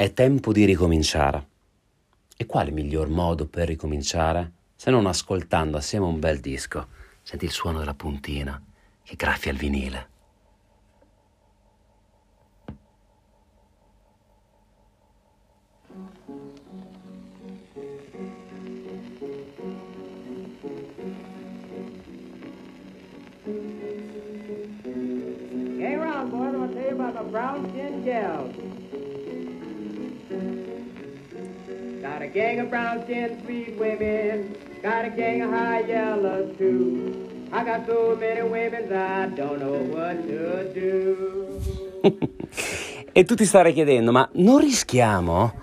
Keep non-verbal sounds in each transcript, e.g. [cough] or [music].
È tempo di ricominciare. E quale miglior modo per ricominciare se non ascoltando assieme un bel disco? Senti il suono della puntina che graffia il vinile. Hang around, boys. I'm to tell you about the brown skin gals. Got a gang of brown skin sweet women. Got a gang of high yellows too. I got so many women I don't know what to do. [laughs] e tu ti starai chiedendo, ma non rischiamo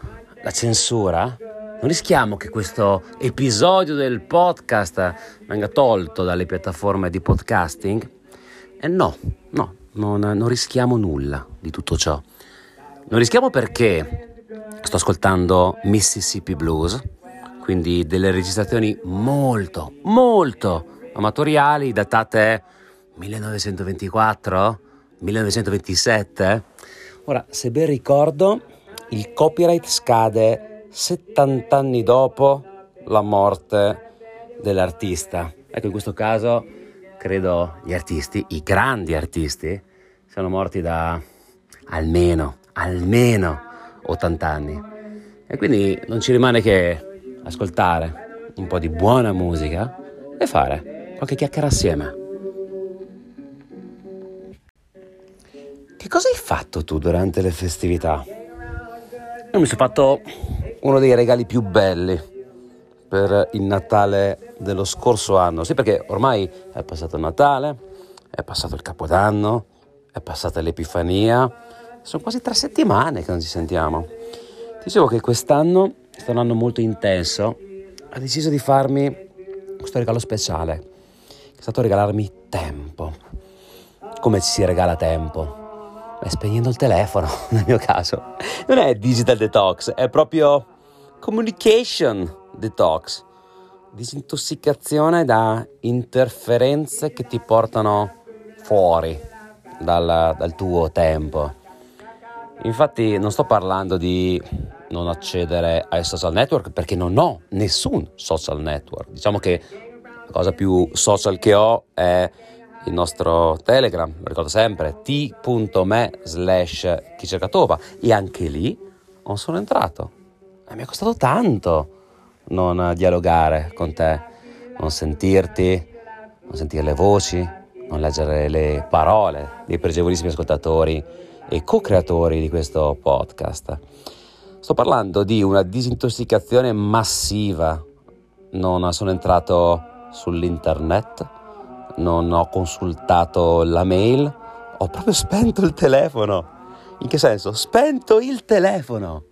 la censura? Non rischiamo che questo episodio del podcast venga tolto dalle piattaforme di podcasting? E no, no, non, non rischiamo nulla di tutto ciò. Non rischiamo perché sto ascoltando Mississippi Blues, quindi delle registrazioni molto, molto amatoriali datate 1924, 1927. Ora, se ben ricordo, il copyright scade 70 anni dopo la morte dell'artista. Ecco, in questo caso credo gli artisti, i grandi artisti, siano morti da almeno, almeno 80 anni. E quindi non ci rimane che ascoltare un po' di buona musica e fare qualche chiacchiera assieme. Che cosa hai fatto tu durante le festività? Io mi sono fatto uno dei regali più belli per il Natale dello scorso anno. Sì, perché ormai è passato Natale, è passato il Capodanno, è passata l'Epifania. Sono quasi tre settimane che non ci sentiamo. Ti dicevo che quest'anno è stato un anno molto intenso. Ha deciso di farmi questo regalo speciale, che è stato regalarmi tempo. Come ci si regala tempo? Beh, spegnendo il telefono, [laughs] nel mio caso. Non è digital detox, è proprio communication detox. Disintossicazione da interferenze che ti portano fuori dal, dal tuo tempo. Infatti non sto parlando di non accedere ai social network perché non ho nessun social network. Diciamo che la cosa più social che ho è il nostro Telegram, lo ricordo sempre, t.me slash chicercatova e anche lì non sono entrato. E mi è costato tanto non dialogare con te, non sentirti, non sentire le voci, non leggere le parole dei pregevolissimi ascoltatori e co-creatori di questo podcast. Sto parlando di una disintossicazione massiva. Non sono entrato sull'internet, non ho consultato la mail, ho proprio spento il telefono. In che senso? Spento il telefono.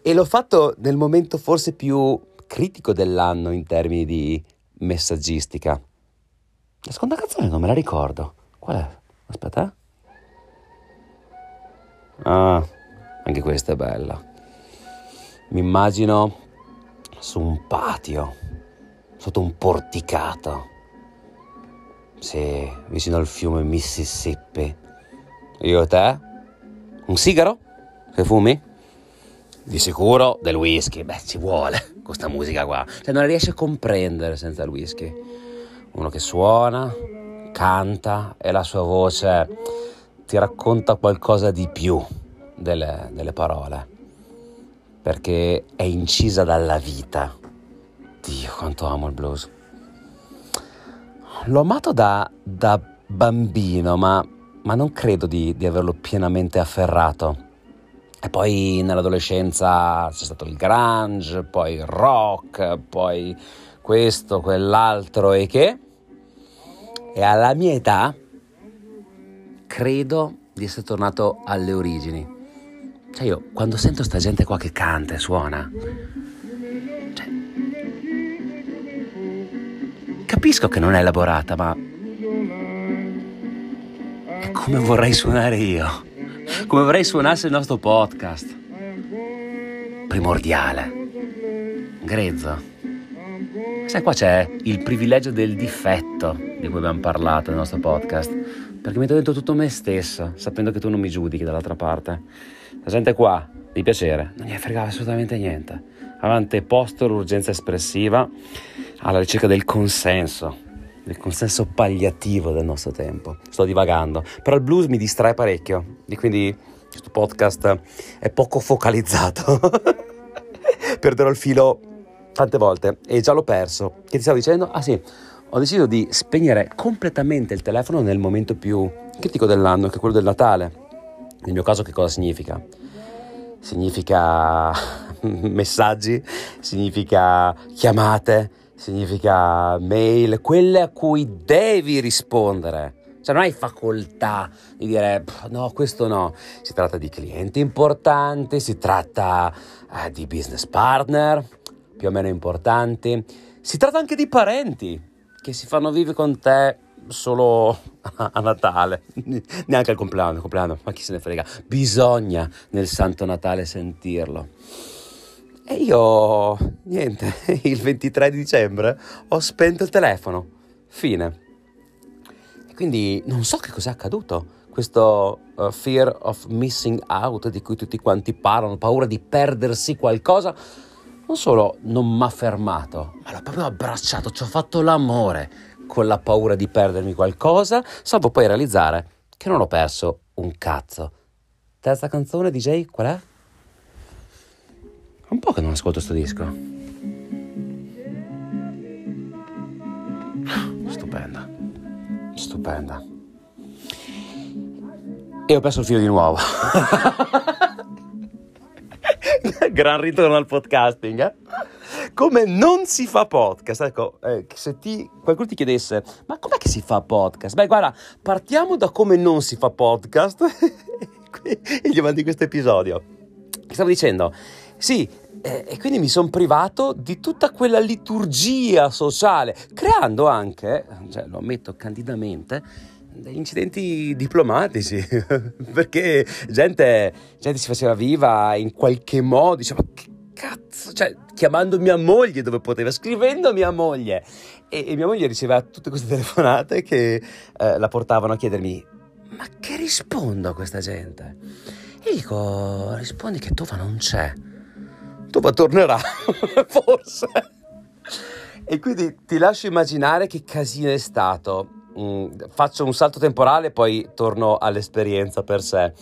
E l'ho fatto nel momento forse più critico dell'anno in termini di messaggistica. La seconda canzone non me la ricordo. Qual è? Aspetta. Ah, anche questa è bella. Mi immagino su un patio, sotto un porticato. Sì, vicino al fiume Mississippi. Io e te? Un sigaro? Che fumi? Di sicuro del whisky. Beh, ci vuole questa musica qua. Cioè, non la riesci a comprendere senza il whisky. Uno che suona, canta e la sua voce ti racconta qualcosa di più delle, delle parole. Perché è incisa dalla vita. Dio, quanto amo il blues. L'ho amato da, da bambino, ma, ma non credo di, di averlo pienamente afferrato. E poi nell'adolescenza c'è stato il grunge, poi il rock, poi questo, quell'altro e che. E alla mia età credo di essere tornato alle origini. Cioè io quando sento sta gente qua che canta e suona, cioè, capisco che non è elaborata, ma è come vorrei suonare io come vorrei suonasse il nostro podcast. Primordiale. Grezzo. Sai, qua c'è il privilegio del difetto di cui abbiamo parlato nel nostro podcast. Perché metto dentro tutto me stesso, sapendo che tu non mi giudichi dall'altra parte. La gente qua di piacere, non gli fregava assolutamente niente. Avante posto l'urgenza espressiva alla ricerca del consenso, del consenso palliativo del nostro tempo. Sto divagando, però il blues mi distrae parecchio e quindi questo podcast è poco focalizzato. [laughs] Perderò il filo tante volte e già l'ho perso. Che ti stavo dicendo? Ah sì, ho deciso di spegnere completamente il telefono nel momento più critico dell'anno, che è quello del Natale. Nel mio caso che cosa significa? Significa [laughs] messaggi, significa chiamate, significa mail, quelle a cui devi rispondere. Cioè non hai facoltà di dire no, questo no. Si tratta di clienti importanti, si tratta eh, di business partner più o meno importanti, si tratta anche di parenti che si fanno vivere con te solo a Natale, [laughs] neanche al compleanno, al compleanno, ma chi se ne frega, bisogna nel Santo Natale sentirlo. E io, niente, [laughs] il 23 dicembre ho spento il telefono, fine. Quindi non so che cos'è accaduto, questo uh, fear of missing out di cui tutti quanti parlano, paura di perdersi qualcosa, non solo non mi ha fermato, ma l'ho proprio abbracciato, ci ho fatto l'amore con la paura di perdermi qualcosa, salvo poi realizzare che non ho perso un cazzo. Terza canzone, DJ, qual è? Un po' che non ascolto sto disco. [gasps] Stupenda. Stupenda. E ho perso il filo di nuovo. [laughs] [laughs] Gran ritorno al podcasting, eh? come non si fa podcast. Ecco, eh, se ti, qualcuno ti chiedesse, ma com'è che si fa podcast? Beh, guarda, partiamo da come non si fa podcast [laughs] e gli avanti questo episodio. Stavo dicendo, sì, eh, e quindi mi sono privato di tutta quella liturgia sociale, creando anche, cioè, lo ammetto candidamente, incidenti diplomatici, [laughs] perché gente, gente si faceva viva in qualche modo, diceva, che cazzo, cioè chiamando mia moglie dove poteva, scrivendo mia moglie. E, e mia moglie riceveva tutte queste telefonate che eh, la portavano a chiedermi, ma che rispondo a questa gente? E dico, rispondi che Tova non c'è. Tova tornerà, [laughs] forse. E quindi ti lascio immaginare che casino è stato. Mm, faccio un salto temporale e poi torno all'esperienza per sé.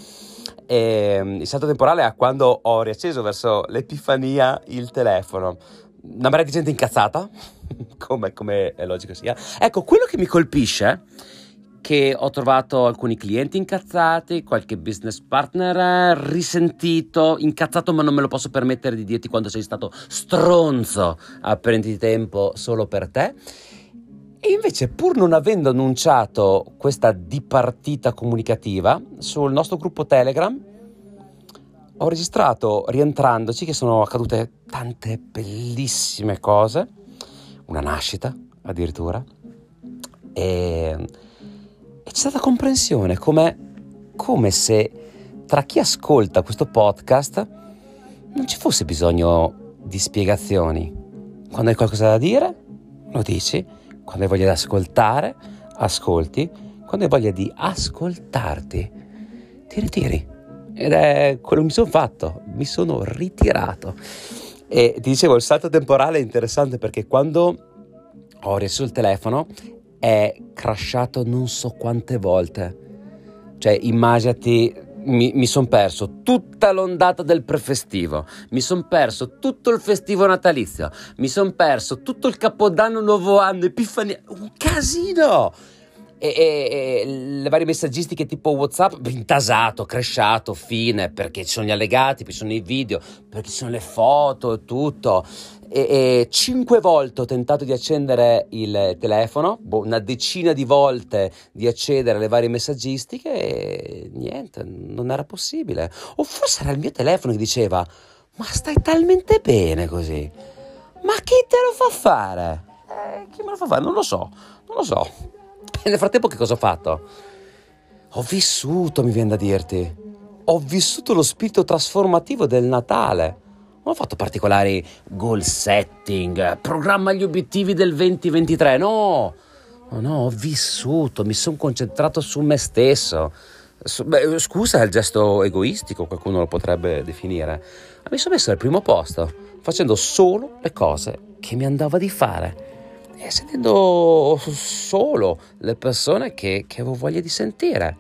E mm, il salto temporale è quando ho riacceso verso l'epifania il telefono. Una marea di gente incazzata, [laughs] come, come è logico sia. Ecco, quello che mi colpisce che ho trovato alcuni clienti incazzati, qualche business partner risentito, incazzato, ma non me lo posso permettere di dirti quando sei stato stronzo a prendere tempo solo per te. E invece, pur non avendo annunciato questa dipartita comunicativa sul nostro gruppo Telegram, ho registrato rientrandoci che sono accadute tante bellissime cose, una nascita addirittura, e, e c'è stata comprensione, come, come se tra chi ascolta questo podcast non ci fosse bisogno di spiegazioni. Quando hai qualcosa da dire, lo dici quando hai voglia di ascoltare, ascolti. Quando hai voglia di ascoltarti, ti ritiri. Ed è quello che mi sono fatto, mi sono ritirato. E ti dicevo, il salto temporale è interessante perché quando ho riacceso il telefono è crashato non so quante volte. Cioè, immaginati mi, mi sono perso tutta l'ondata del prefestivo, mi sono perso tutto il festivo natalizio, mi sono perso tutto il capodanno, nuovo anno, epifania, un casino! E, e, e, le varie messaggistiche tipo WhatsApp, intasato, cresciato, fine, perché ci sono gli allegati, poi ci sono i video, perché ci sono le foto e tutto e, cinque volte ho tentato di accendere il telefono, boh, una decina di volte di accedere alle varie messaggistiche e niente, non era possibile. O forse era il mio telefono che diceva, ma stai talmente bene così? Ma chi te lo fa fare? Eh, chi me lo fa fare? Non lo so, non lo so. [laughs] Nel frattempo che cosa ho fatto? Ho vissuto, mi viene da dirti. Ho vissuto lo spirito trasformativo del Natale non ho fatto particolari goal setting, programma gli obiettivi del 2023, no. No, no, ho vissuto, mi sono concentrato su me stesso. Beh, scusa il gesto egoistico, qualcuno lo potrebbe definire. Ma mi sono messo al primo posto, facendo solo le cose che mi andava di fare e sentendo solo le persone che, che avevo voglia di sentire.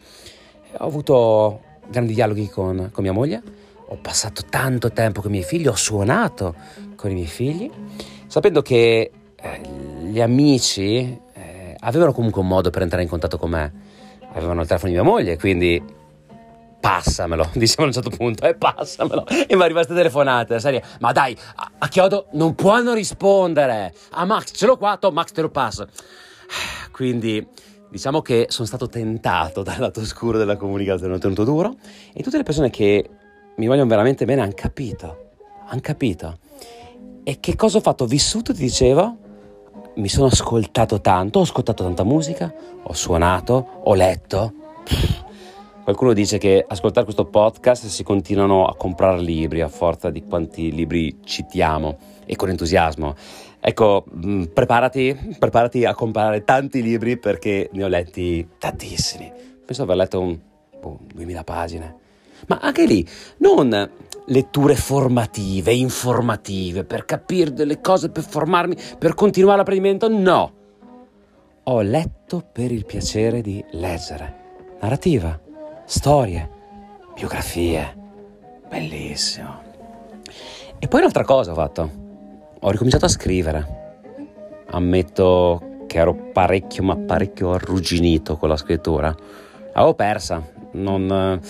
Ho avuto grandi dialoghi con, con mia moglie, ho passato tanto tempo con i miei figli, ho suonato con i miei figli, sapendo che eh, gli amici eh, avevano comunque un modo per entrare in contatto con me. Avevano il telefono di mia moglie, quindi passamelo, [laughs] diciamo a un certo punto, eh, passamelo. E mi arriva queste telefonate, serie, ma dai, a, a, chiodo non può rispondere. A Max, ce l'ho qua, to, Max te lo passo. [sighs] Quindi diciamo che sono stato tentato dal lato oscuro della comunicazione, ho tenuto duro e tutte le persone che mi vogliono veramente bene hanno capito, hanno capito. E che cosa ho fatto? Ho vissuto, ti dicevo, mi sono ascoltato tanto, ho ascoltato tanta musica, ho suonato, ho letto. Qualcuno dice che ascoltare questo podcast si continuano a comprare libri a forza di quanti libri citiamo e con entusiasmo. Ecco, mm, preparati, preparati a comprare tanti libri perché ne ho letti tantissimi. Penso di aver letto un, oh, 2000 pagine. Ma anche lì, non letture formative, informative, per capire delle cose, per formarmi, per continuare l'apprendimento, no. Ho letto per il piacere di leggere. Narrativa, storie, biografie. Bellissimo. E poi un'altra cosa ho fatto. Ho ricominciato a scrivere. Ammetto che ero parecchio, ma parecchio arrugginito con la scrittura. L'avevo persa. Non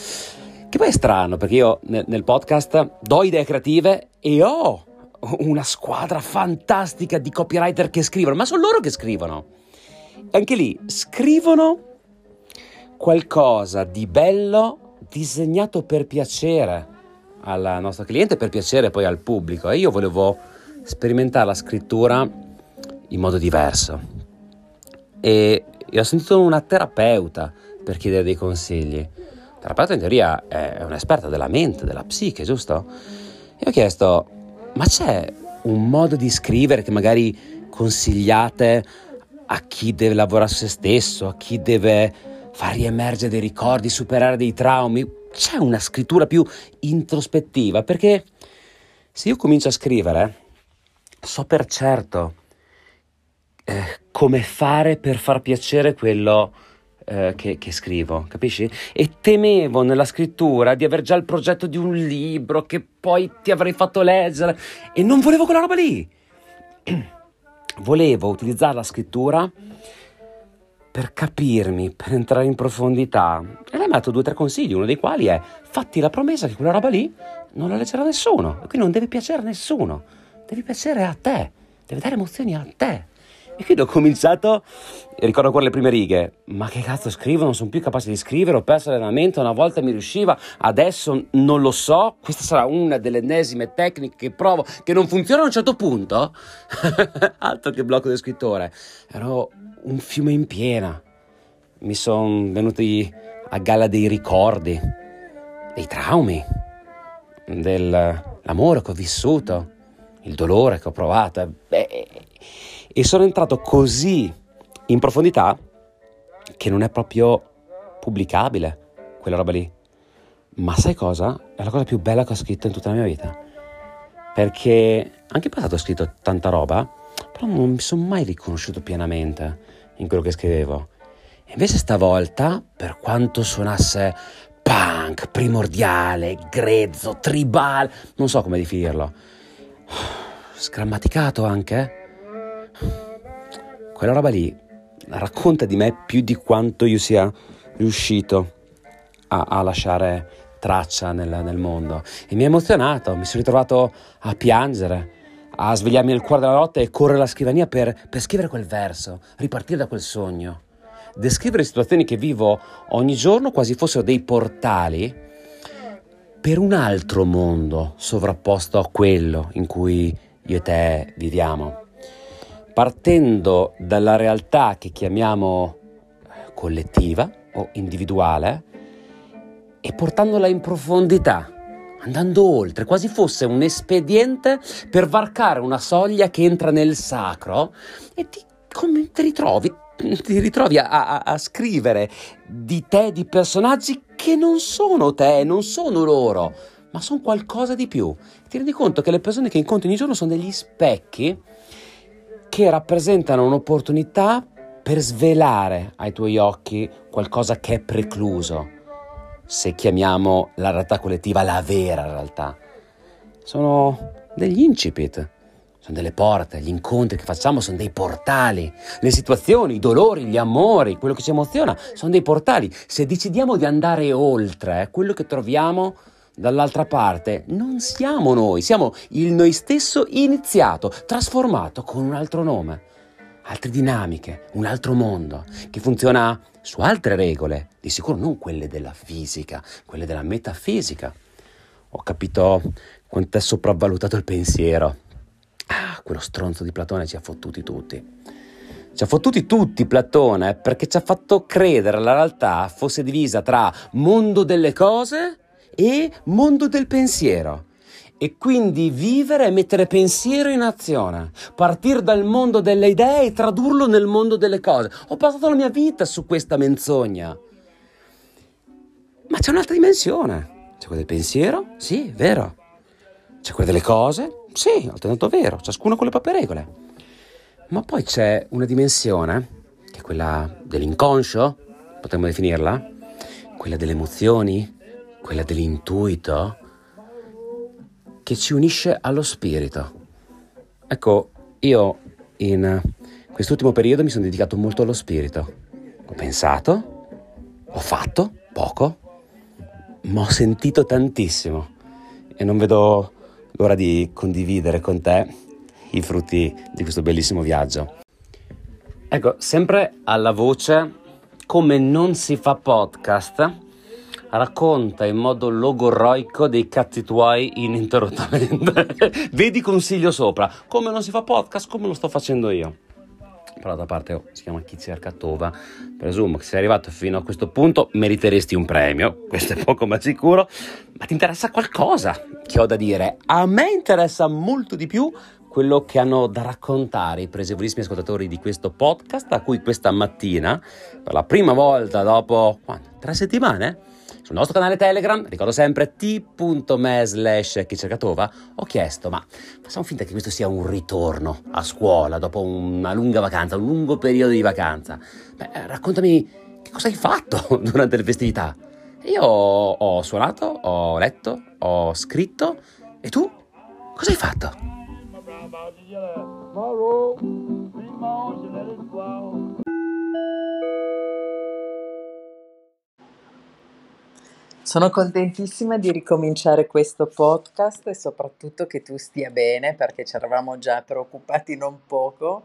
che poi è strano perché io nel podcast do idee creative e ho una squadra fantastica di copywriter che scrivono, ma sono loro che scrivono. Anche lì scrivono qualcosa di bello disegnato per piacere al nostro cliente, per piacere poi al pubblico. E io volevo sperimentare la scrittura in modo diverso. E, ho sentito una terapeuta per chiedere dei consigli terapeuta in teoria è un'esperta della mente, della psiche, giusto? E ho chiesto, ma c'è un modo di scrivere che magari consigliate a chi deve lavorare su se stesso, a chi deve far riemergere dei ricordi, superare dei traumi? C'è una scrittura più introspettiva? Perché se io comincio a scrivere, so per certo eh, come fare per far piacere quello eh, che, che, scrivo, capisci? E temevo nella scrittura di aver già il progetto di un libro che poi ti avrei fatto leggere e non volevo quella roba lì. [clears throat] volevo utilizzare la scrittura per capirmi, per entrare in profondità. E lei mi ha dato due o tre consigli, uno dei quali è fatti la promessa che quella roba lì non la leggerà nessuno, e quindi non deve piacere a nessuno, deve piacere a te, deve dare emozioni a te. E quindi ho cominciato, ricordo ancora le prime righe, ma che cazzo scrivo, non sono più capace di scrivere, ho perso l'allenamento, una volta mi riusciva, adesso non lo so, questa sarà una delle ennesime tecniche che provo, che non funziona a un certo punto. [laughs] Altro che blocco del scrittore, ero un fiume in piena, mi sono venuti a galla dei ricordi, dei traumi, dell'amore che ho vissuto, il dolore che ho provato. Beh, e sono entrato così in profondità che non è proprio pubblicabile quella roba lì. Ma sai cosa? È la cosa più bella che ho scritto in tutta la mia vita. Perché anche in passato ho scritto tanta roba, però non mi sono mai riconosciuto pienamente in quello che scrivevo. E invece stavolta, per quanto suonasse punk, primordiale, grezzo, tribal, non so come definirlo, sgrammaticato anche, quella roba lì racconta di me più di quanto io sia riuscito a, a lasciare traccia nel, nel, mondo. E mi ha emozionato, mi sono ritrovato a piangere, a svegliarmi nel cuore della notte e correre alla scrivania per, per scrivere quel verso, ripartire da quel sogno. Descrivere situazioni che vivo ogni giorno quasi fossero dei portali per un altro mondo sovrapposto a quello in cui io e te viviamo partendo dalla realtà che chiamiamo collettiva o individuale e portandola in profondità, andando oltre, quasi fosse un espediente per varcare una soglia che entra nel sacro e ti, come ti ritrovi [laughs] ti ritrovi a, a, a, scrivere di te, di personaggi che non sono te, non sono loro, ma sono qualcosa di più. Ti rendi conto che le persone che incontri ogni giorno sono degli specchi che rappresentano un'opportunità per svelare ai tuoi occhi qualcosa che è precluso, se chiamiamo la realtà collettiva la vera realtà. Sono degli incipit sono delle porte, gli incontri che facciamo sono dei portali, le situazioni, i dolori, gli amori, quello che ci emoziona, sono dei portali. Se decidiamo di andare oltre eh, quello che troviamo dall'altra parte, non siamo noi, siamo il noi stesso iniziato, trasformato con un altro nome, altre dinamiche, un altro mondo che funziona su altre regole, di sicuro non quelle della fisica, quelle della metafisica. Ho capito quanto è sopravvalutato il pensiero Ah, quello stronzo di Platone ci ha fottuti tutti. Ci ha fottuti tutti Platone perché ci ha fatto credere la realtà fosse divisa tra mondo delle cose e mondo del pensiero. E quindi vivere e mettere pensiero in azione, partire dal mondo delle idee e tradurlo nel mondo delle cose. Ho passato la mia vita su questa menzogna. Ma c'è un'altra dimensione. C'è quella del pensiero? Sì, vero. C'è quella delle cose? Sì, altrettanto vero, ciascuno con le proprie regole. Ma poi c'è una dimensione, che è quella dell'inconscio, potremmo definirla, quella delle emozioni, quella dell'intuito, che ci unisce allo spirito. Ecco, io in quest'ultimo periodo mi sono dedicato molto allo spirito. Ho pensato, ho fatto poco, ma ho sentito tantissimo e non vedo l'ora di condividere con te i frutti di questo bellissimo viaggio. Ecco, sempre alla voce, come non si fa podcast, racconta in modo logorroico dei cazzi tuoi ininterrottamente. [laughs] Vedi consiglio sopra, come non si fa podcast, come lo sto facendo io però da parte oh, si chiama Chi cerca Tova. Presumo che sei arrivato fino a questo punto meriteresti un premio, questo è poco ma sicuro, ma ti interessa qualcosa che ho da dire? A me interessa molto di più quello che hanno da raccontare i presevolissimi ascoltatori di questo podcast, a cui questa mattina, per la prima volta dopo quando, tre settimane, sul nostro canale Telegram, ricordo sempre t.me slash chicercatova, ho chiesto, ma facciamo finta che questo sia un ritorno a scuola dopo una lunga vacanza, un lungo periodo di vacanza. Beh, raccontami che cosa hai fatto [laughs] durante le festività. Io ho suonato, ho letto, ho scritto, e tu? Cosa hai fatto? Sono contentissima di ricominciare questo podcast e soprattutto che tu stia bene perché ci eravamo già preoccupati non poco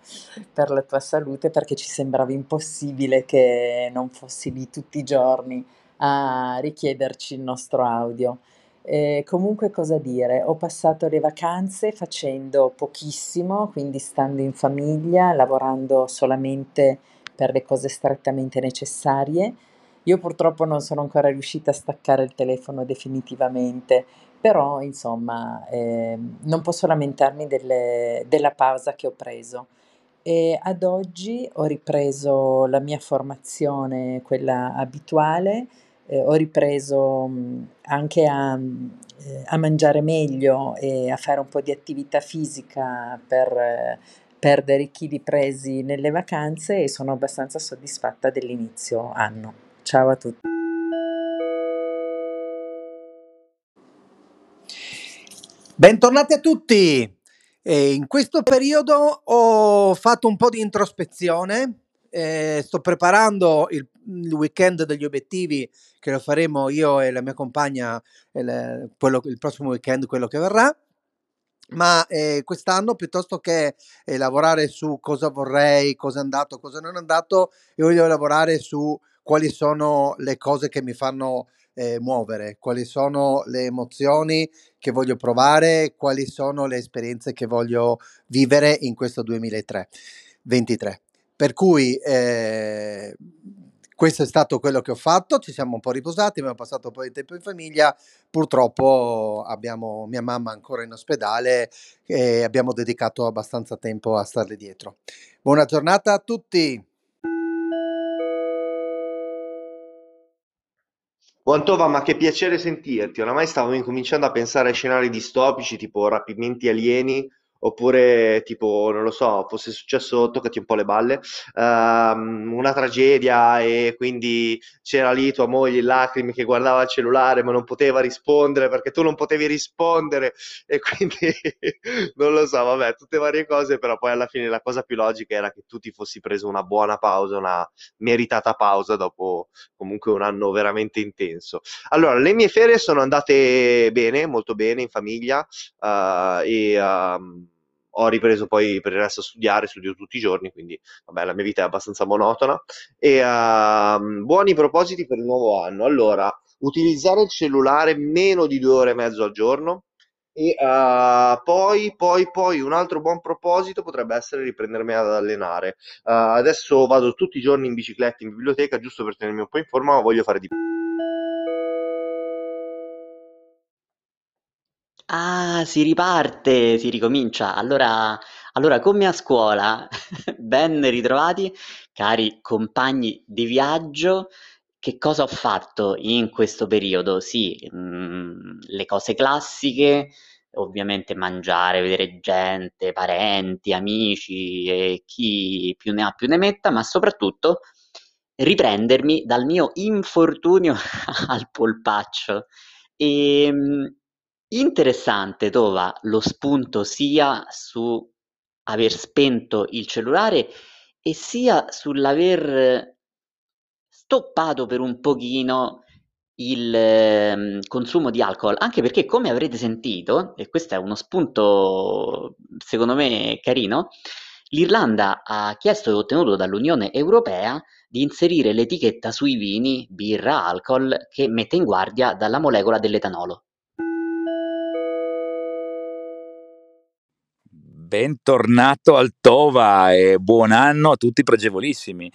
per la tua salute perché ci sembrava impossibile che non fossi lì tutti i giorni a richiederci il nostro audio. Eh, comunque cosa dire, ho passato le vacanze facendo pochissimo, quindi stando in famiglia, lavorando solamente per le cose strettamente necessarie io purtroppo non sono ancora riuscita a staccare il telefono definitivamente, però insomma eh, non posso lamentarmi delle, della pausa che ho preso. E ad oggi ho ripreso la mia formazione, quella abituale, eh, ho ripreso mh, anche a, eh, a, mangiare meglio e a fare un po' di attività fisica per eh, perdere i chili presi nelle vacanze e sono abbastanza soddisfatta dell'inizio anno. Ciao a tutti. Bentornati a tutti. Eh, in questo periodo ho fatto un po' di introspezione, eh, sto preparando il, il, weekend degli obiettivi che lo faremo io e la mia compagna il, quello, il prossimo weekend, quello che verrà ma eh, quest'anno piuttosto che eh, lavorare su cosa vorrei, cosa è andato, cosa non è andato, io voglio lavorare su quali sono le cose che mi fanno eh, muovere, quali sono le emozioni che voglio provare, quali sono le esperienze che voglio vivere in questo 2023. Per cui eh, questo è stato quello che ho fatto, ci siamo un po' riposati, abbiamo passato un po' di tempo in famiglia, purtroppo abbiamo mia mamma ancora in ospedale e abbiamo dedicato abbastanza tempo a starle dietro. Buona giornata a tutti! Buon ma che piacere sentirti. Oramai stavo incominciando a pensare a scenari distopici tipo rapimenti alieni oppure tipo, non lo so, fosse successo, toccati un po' le balle, ehm, una tragedia e quindi c'era lì tua moglie in lacrime che guardava il cellulare ma non poteva rispondere perché tu non potevi rispondere e quindi [laughs] non lo so, vabbè, tutte varie cose, però poi alla fine la cosa più logica era che tu ti fossi preso una buona pausa, una meritata pausa dopo comunque un anno veramente intenso. Allora, le mie ferie sono andate bene, molto bene in famiglia uh, e uh, ho ripreso poi per il resto a studiare, studio tutti i giorni, quindi vabbè, la mia vita è abbastanza monotona. E uh, buoni propositi per il nuovo anno. Allora, utilizzare il cellulare meno di due ore e mezzo al giorno. E uh, poi, poi, poi un altro buon proposito potrebbe essere riprendermi ad allenare. Uh, adesso vado tutti i giorni in bicicletta in biblioteca giusto per tenermi un po' in forma, ma voglio fare di più. Ah, si riparte, si ricomincia. Allora, allora come a scuola, [laughs] ben ritrovati, cari compagni di viaggio. Che cosa ho fatto in questo periodo? Sì, mm, le cose classiche, ovviamente mangiare, vedere gente, parenti, amici e chi più ne ha più ne metta, ma soprattutto riprendermi dal mio infortunio [laughs] al polpaccio. E, ehm, Interessante Tova lo spunto sia su aver spento il cellulare e sia sull'aver stoppato per un pochino il eh, consumo di alcol, anche perché come avrete sentito, e questo è uno spunto secondo me carino, l'Irlanda ha chiesto e ottenuto dall'Unione Europea di inserire l'etichetta sui vini, birra, alcol che mette in guardia dalla molecola dell'etanolo. Bentornato al Tova e buon anno a tutti pregevolissimi.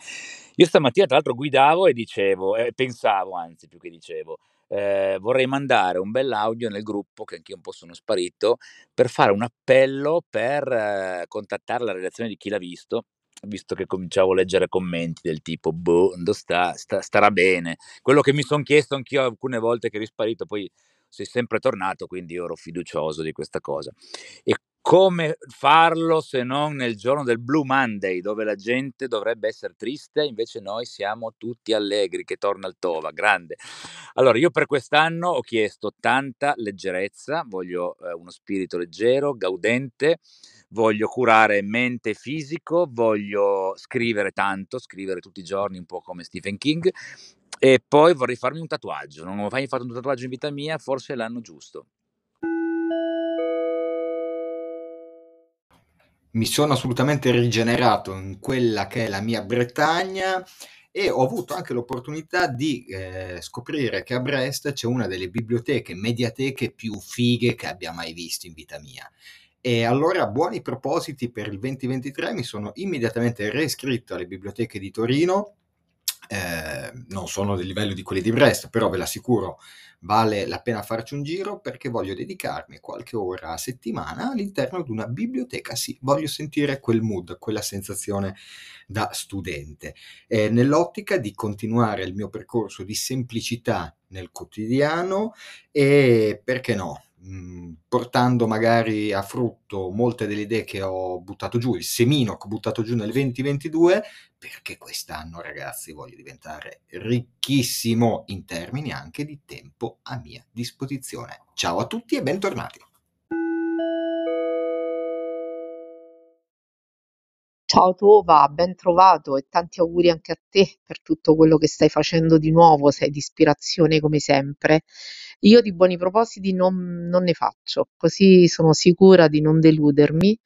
Io stamattina tra l'altro guidavo e dicevo, e pensavo anzi più che dicevo, eh, vorrei mandare un bell'audio nel gruppo, che anch'io un po' sono sparito, per fare un appello per eh, contattare la redazione di chi l'ha visto, visto che cominciavo a leggere commenti del tipo, boh, sta, sta, starà bene. Quello che mi sono chiesto anch'io alcune volte che eri sparito, poi sei sempre tornato, quindi io ero fiducioso di questa cosa. E come farlo se non nel giorno del Blue Monday, dove la gente dovrebbe essere triste, invece noi siamo tutti allegri che torna il Tova, grande. Allora, io per quest'anno ho chiesto tanta leggerezza, voglio eh, uno spirito leggero, gaudente, voglio curare mente e fisico, voglio scrivere tanto, scrivere tutti i giorni un po' come Stephen King e poi vorrei farmi un tatuaggio. Non ho mai fatto un tatuaggio in vita mia, forse è l'anno giusto. Mi sono assolutamente rigenerato in quella che è la mia Bretagna e ho avuto anche l'opportunità di eh, scoprire che a Brest c'è una delle biblioteche, mediateche più fighe che abbia mai visto in vita mia. E allora, buoni propositi per il 2023, mi sono immediatamente reiscritto alle biblioteche di Torino. Eh, non sono del livello di quelli di Brest, però ve l'assicuro, vale la pena farci un giro perché voglio dedicarmi qualche ora a settimana all'interno di una biblioteca. Sì, voglio sentire quel mood, quella sensazione da studente, eh, nell'ottica di continuare il mio percorso di semplicità nel quotidiano e perché no, Portando magari a frutto molte delle idee che ho buttato giù, il semino che ho buttato giù nel 2022, perché quest'anno ragazzi voglio diventare ricchissimo in termini anche di tempo a mia disposizione. Ciao a tutti e bentornati. Ciao Tova, ben trovato e tanti auguri anche a te per tutto quello che stai facendo di nuovo, sei di ispirazione come sempre. Io di buoni propositi non, non ne faccio, così sono sicura di non deludermi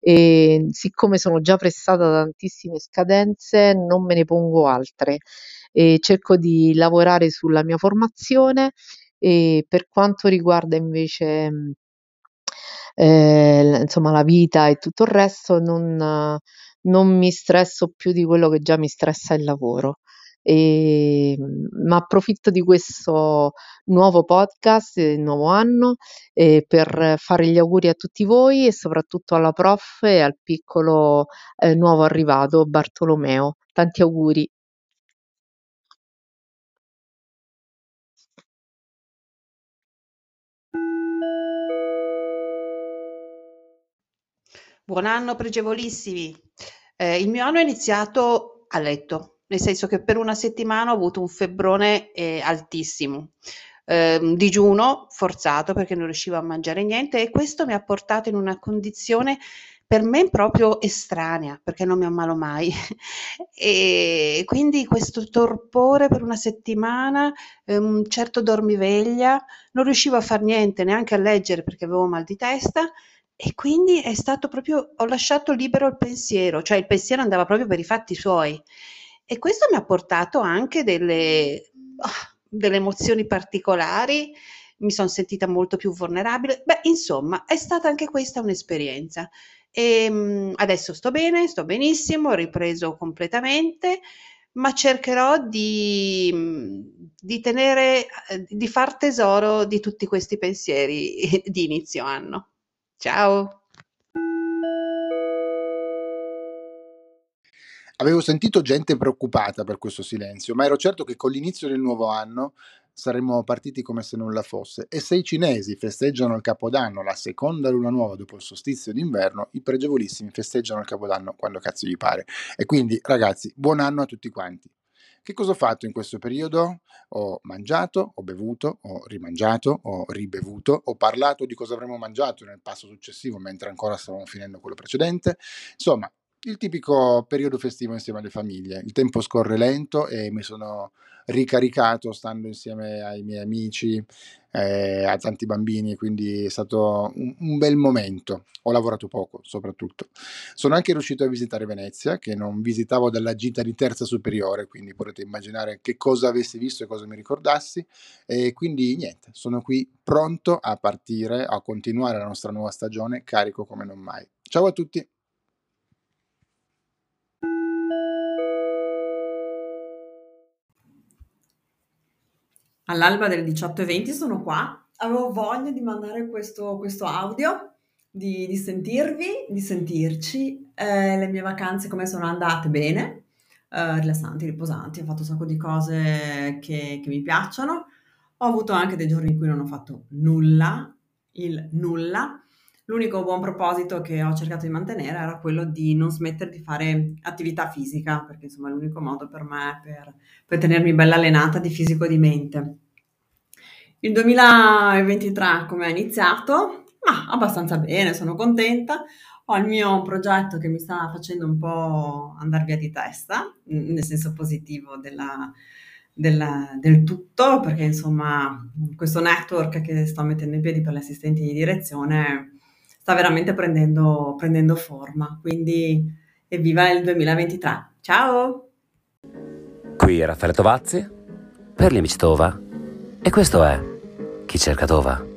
e siccome sono già pressata da tantissime scadenze non me ne pongo altre e cerco di lavorare sulla mia formazione e per quanto riguarda invece eh, insomma la vita e tutto il resto non non mi stresso più di quello che già mi stressa il lavoro. E, ma approfitto di questo nuovo podcast, eh, il nuovo anno, eh, per fare gli auguri a tutti voi e soprattutto alla prof e al piccolo eh, nuovo arrivato Bartolomeo. Tanti auguri. Buon anno, pregevolissimi. Eh, il mio anno è iniziato a letto, nel senso che per una settimana ho avuto un febbrone eh, altissimo, eh, un digiuno forzato perché non riuscivo a mangiare niente e questo mi ha portato in una condizione per me proprio estranea, perché non mi ammalo mai. [laughs] e quindi questo torpore per una settimana, eh, un certo dormiveglia, non riuscivo a fare niente, neanche a leggere perché avevo mal di testa. E quindi è stato proprio, ho lasciato libero il pensiero, cioè il pensiero andava proprio per i fatti suoi. E questo mi ha portato anche delle, oh, delle emozioni particolari, mi sono sentita molto più vulnerabile. Beh, insomma, è stata anche questa un'esperienza. E ehm, adesso sto bene, sto benissimo, ho ripreso completamente, ma cercherò di, di tenere, di far tesoro di tutti questi pensieri [laughs] di inizio anno. Ciao! Avevo sentito gente preoccupata per questo silenzio, ma ero certo che con l'inizio del nuovo anno saremmo partiti come se nulla fosse. E se i cinesi festeggiano il Capodanno, la seconda luna nuova dopo il solstizio d'inverno, i pregevolissimi festeggiano il Capodanno quando cazzo gli pare. E quindi, ragazzi, buon anno a tutti quanti. Che cosa ho fatto in questo periodo? Ho mangiato, ho bevuto, ho rimangiato, ho ribevuto, ho parlato di cosa avremmo mangiato nel passo successivo mentre ancora stavamo finendo quello precedente. Insomma, il tipico periodo festivo insieme alle famiglie. Il tempo scorre lento e mi sono ricaricato stando insieme ai miei amici, eh, a tanti bambini, quindi è stato un, un, bel momento. Ho lavorato poco, soprattutto. Sono anche riuscito a visitare Venezia, che non visitavo dalla gita di terza superiore, quindi potete immaginare che cosa avessi visto e cosa mi ricordassi. E quindi niente, sono qui pronto a partire, a continuare la nostra nuova stagione, carico come non mai. Ciao a tutti! All'alba delle 18.20 sono qua. Avevo voglia di mandare questo, questo audio, di, di, sentirvi, di sentirci. Eh, le mie vacanze come sono andate? Bene, eh, rilassanti, riposanti. Ho fatto un sacco di cose che, che mi piacciono. Ho avuto anche dei giorni in cui non ho fatto nulla, il nulla. L'unico buon proposito che ho cercato di mantenere era quello di non smettere di fare attività fisica, perché insomma è l'unico modo per me per, per tenermi bella allenata di fisico e di mente. Il 2023 come è iniziato? Ma abbastanza bene, sono contenta. Ho il mio progetto che mi sta facendo un po' andare via di testa, nel senso positivo della, della, del tutto, perché insomma questo network che sto mettendo in piedi per gli assistenti di direzione sta veramente prendendo, prendendo forma. Quindi evviva il 2023. Ciao! Qui è Raffaele Tovazzi per gli amici Tova e questo è Chi cerca Tova.